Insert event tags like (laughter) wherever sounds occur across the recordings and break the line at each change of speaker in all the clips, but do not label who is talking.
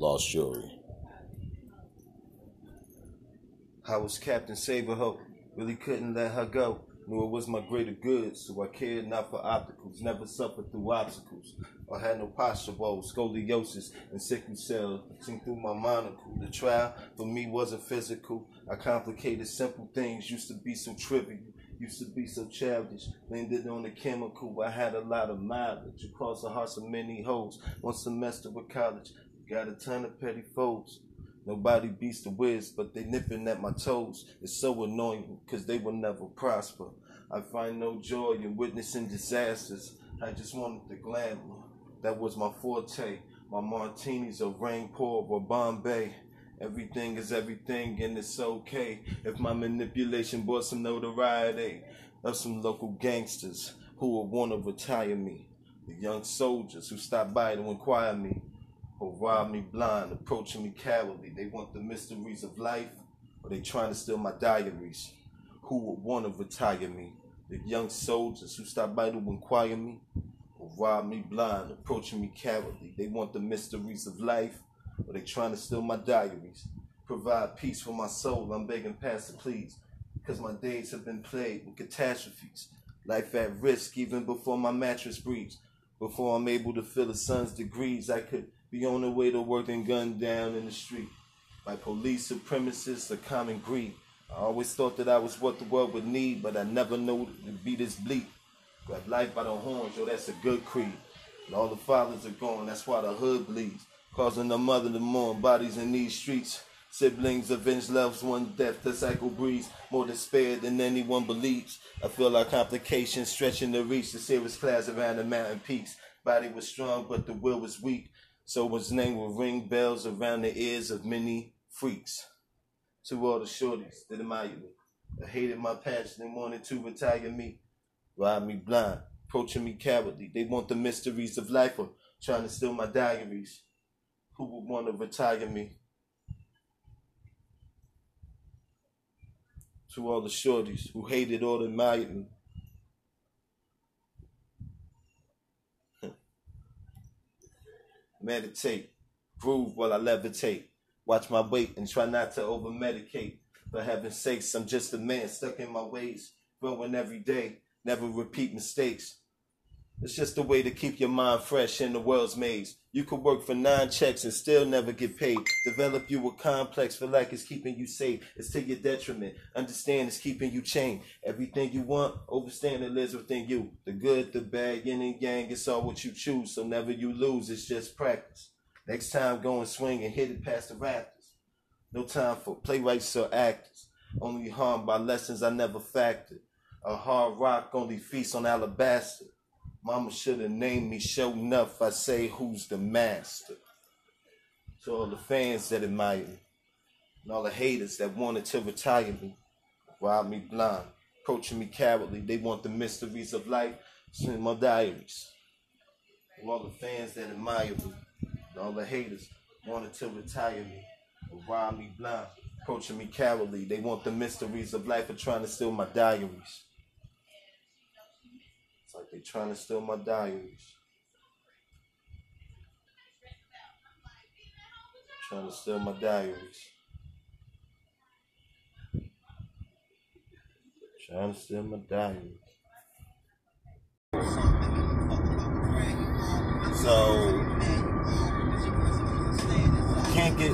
Lost Jewelry.
I was Captain Saberhope, really couldn't let her go. Knew it was my greater good, so I cared not for opticals. Never suffered through obstacles. I had no posture woes, scoliosis, and sickle cell. Seen through my monocle. The trial for me wasn't physical. I complicated simple things. Used to be so trivial. Used to be so childish. Landed on the chemical. I had a lot of mileage across the hearts of many hoes. One semester with college. Got a ton of petty foes. Nobody beats the whiz, but they nipping at my toes. It's so annoying, cause they will never prosper. I find no joy in witnessing disasters. I just wanted the glamour. That was my forte. My martinis are rain pour or Bombay. Everything is everything and it's okay. If my manipulation brought some notoriety of some local gangsters who would want to retire me. The young soldiers who stop by to inquire me or rob me blind, approaching me cowardly. They want the mysteries of life, or they trying to steal my diaries. Who would want to retire me? The young soldiers who stop by to inquire me, or rob me blind, approaching me cowardly. They want the mysteries of life, or they trying to steal my diaries. Provide peace for my soul. I'm begging Pastor, please, because my days have been plagued with catastrophes. Life at risk even before my mattress breathes. Before I'm able to feel the sun's degrees, I could be on the way to work and gunned down in the street by police supremacists or common greed. I always thought that I was what the world would need, but I never knew would be this bleak. Grab life by the horns, yo, that's a good creed. And all the fathers are gone, that's why the hood bleeds. Causing the mother to mourn, bodies in these streets. Siblings avenge loves one death, the cycle breeds more despair than anyone believes. I feel like complications stretching to reach the serious clouds around the mountain peaks. Body was strong, but the will was weak. So his name will ring bells around the ears of many freaks. To all the shorties that admire me, that hated my passion and wanted to retire me, ride me blind, approaching me cowardly. They want the mysteries of life or trying to steal my diaries. Who would want to retire me? To all the shorties who hated or admired me, meditate, groove while I levitate. Watch my weight and try not to over medicate. For heaven's sakes, I'm just a man stuck in my ways, growing every day, never repeat mistakes. It's just a way to keep your mind fresh in the world's maze. You could work for nine checks and still never get paid. Develop you a complex, feel like it's keeping you safe. It's to your detriment. Understand it's keeping you chained. Everything you want, overstand it lives within you. The good, the bad, yin and yang, it's all what you choose. So never you lose, it's just practice. Next time, go and swing and hit it past the rafters. No time for playwrights or actors. Only harmed by lessons I never factored. A hard rock only feasts on alabaster. Mama should have named me show enough. I say who's the master. To all the fans that admire me, and all the haters that wanted to retire me, rob me blind, approaching me cowardly. They want the mysteries of life, in my diaries. To all the fans that admire me, and all the haters wanted to retire me, rob me blind, approaching me cowardly. They want the mysteries of life, and trying to steal my diaries. They trying to steal my diaries. Trying to steal my diaries. Trying to steal my diaries. So you can't get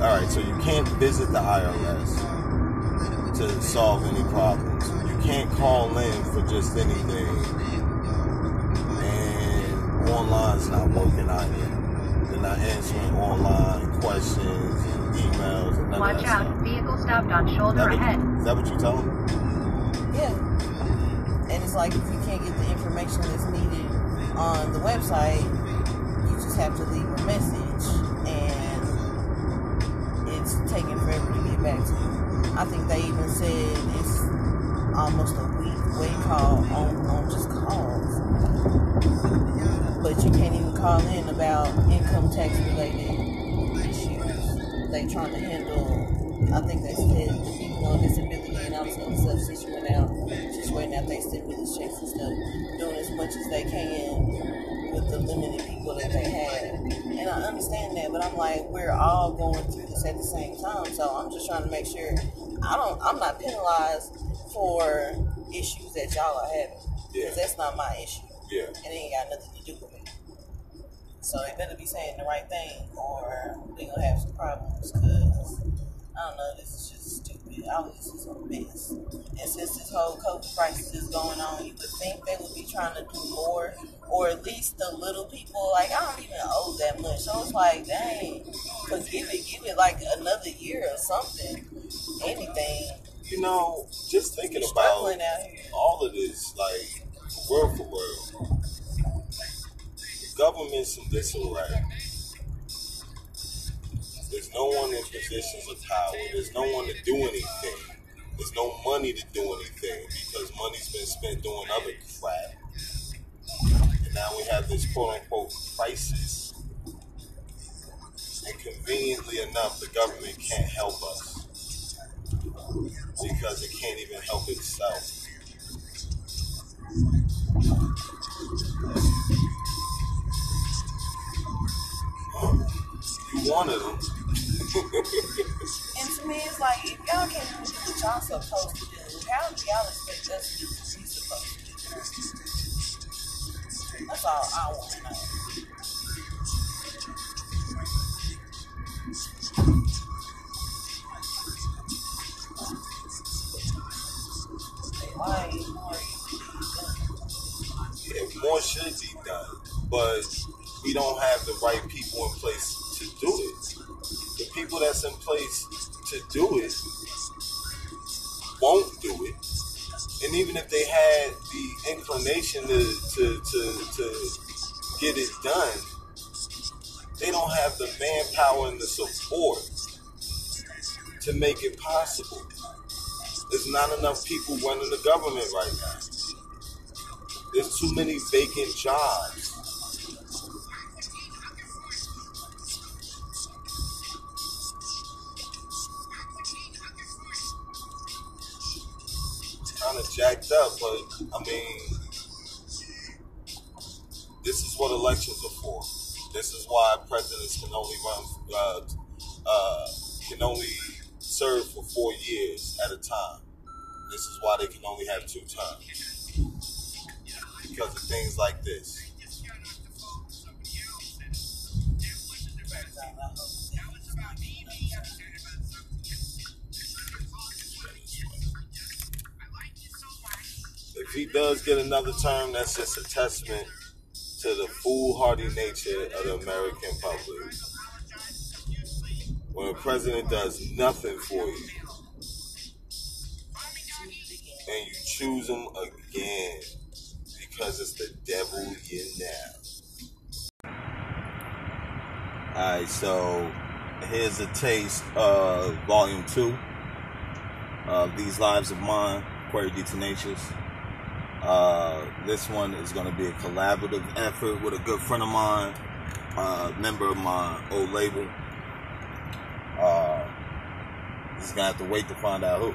all right. So you can't visit the IRS to solve any problems. You can't call in for just anything, not working either. They're not answering online questions and emails. And none
Watch out.
stuff.
Vehicle stopped on shoulder
that, what,
ahead.
is that what you tell them?
Yeah. And it's like if you can't get the information that's needed on the website, you just have to leave a message and it's taking forever to get back to you. I think they even said it's almost a week wait call on, tax related issues. They trying to handle I think they said the people on disability and all this other stuff just went out, just waiting out their stimulus checks and stuff, doing as much as they can with the limited people that they have. And I understand that, but I'm like, we're all going through this at the same time. So I'm just trying to make sure I don't. I'm not penalized for issues that y'all are having.
Yeah.
Because that's not my issue.
Yeah.
It ain't got nothing to do with me. So they better be saying the right thing, or they gonna have some problems. Cause I don't know. This is just stupid. All this is a mess. And since this whole COVID crisis is going on, you would think they would be trying to do more, or at least the little people. Like I don't even owe that much. So it's like, dang, cause give it, give it like another year or something. Anything.
You know, just thinking about
struggling out here.
all of this, like, world for real, government's in disarray. There's no one in positions of power. There's no one to do anything. There's no money to do anything because money's been spent doing other crap. And now we have this quote unquote crisis. And conveniently enough, the government can't help us because it can't even help itself. You wanted them.
And to me, it's like if y'all can't do what y'all supposed to do, how do y'all expect us to do what we supposed to do? That's all I want to know. Why more
Yeah, more should be done, but we don't have the right people in place to do it. The people that's in place to do it won't do it. And even if they had the inclination to, to, to, to get it done, they don't have the manpower and the support to make it possible. There's not enough people running the government right now. There's too many vacant jobs. Jacked up, but I mean, this is what elections are for. This is why presidents can only run, uh, uh, can only serve for four years at a time. This is why they can only have two terms because of things like this. He does get another term, that's just a testament to the foolhardy nature of the American public. When a president does nothing for you and you choose him again because it's the devil in now. Alright, so here's a taste of volume two of These Lives of Mine, Query Tenacious. Uh, this one is going to be a collaborative effort with a good friend of mine, uh, member of my old label. Uh, just gonna have to wait to find out who.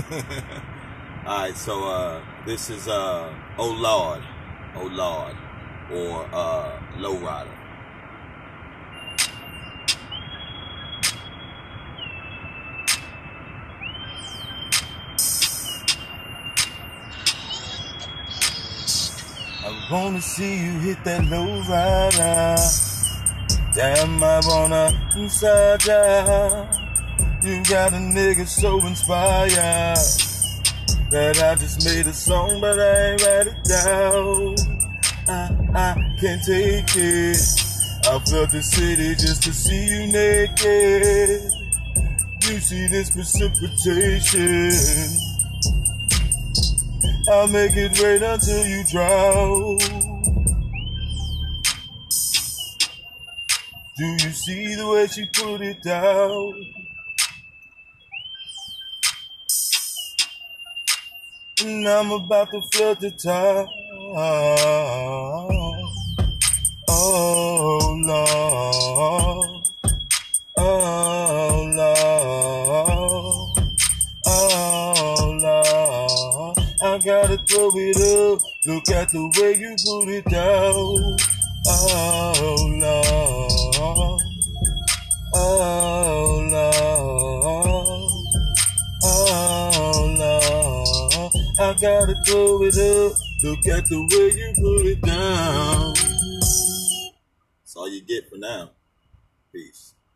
(laughs) Alright, so uh, this is uh, Oh Lord, Oh Lord, or uh, Lowrider. I wanna see you hit that low rider. Damn, I wanna inside ya. You got a nigga so inspired that I just made a song, but I ain't write it down. I, I can't take it. I felt the city just to see you naked. You see this precipitation. I'll make it rain until you drown. Do you see the way she put it down? And I'm about to flood the town. Oh Lord. Oh Lord. I gotta throw it up. Look at the way you put it down. Oh Lord, oh Lord, oh Lord. I gotta throw it up. Look at the way you put it down. That's all you get for now.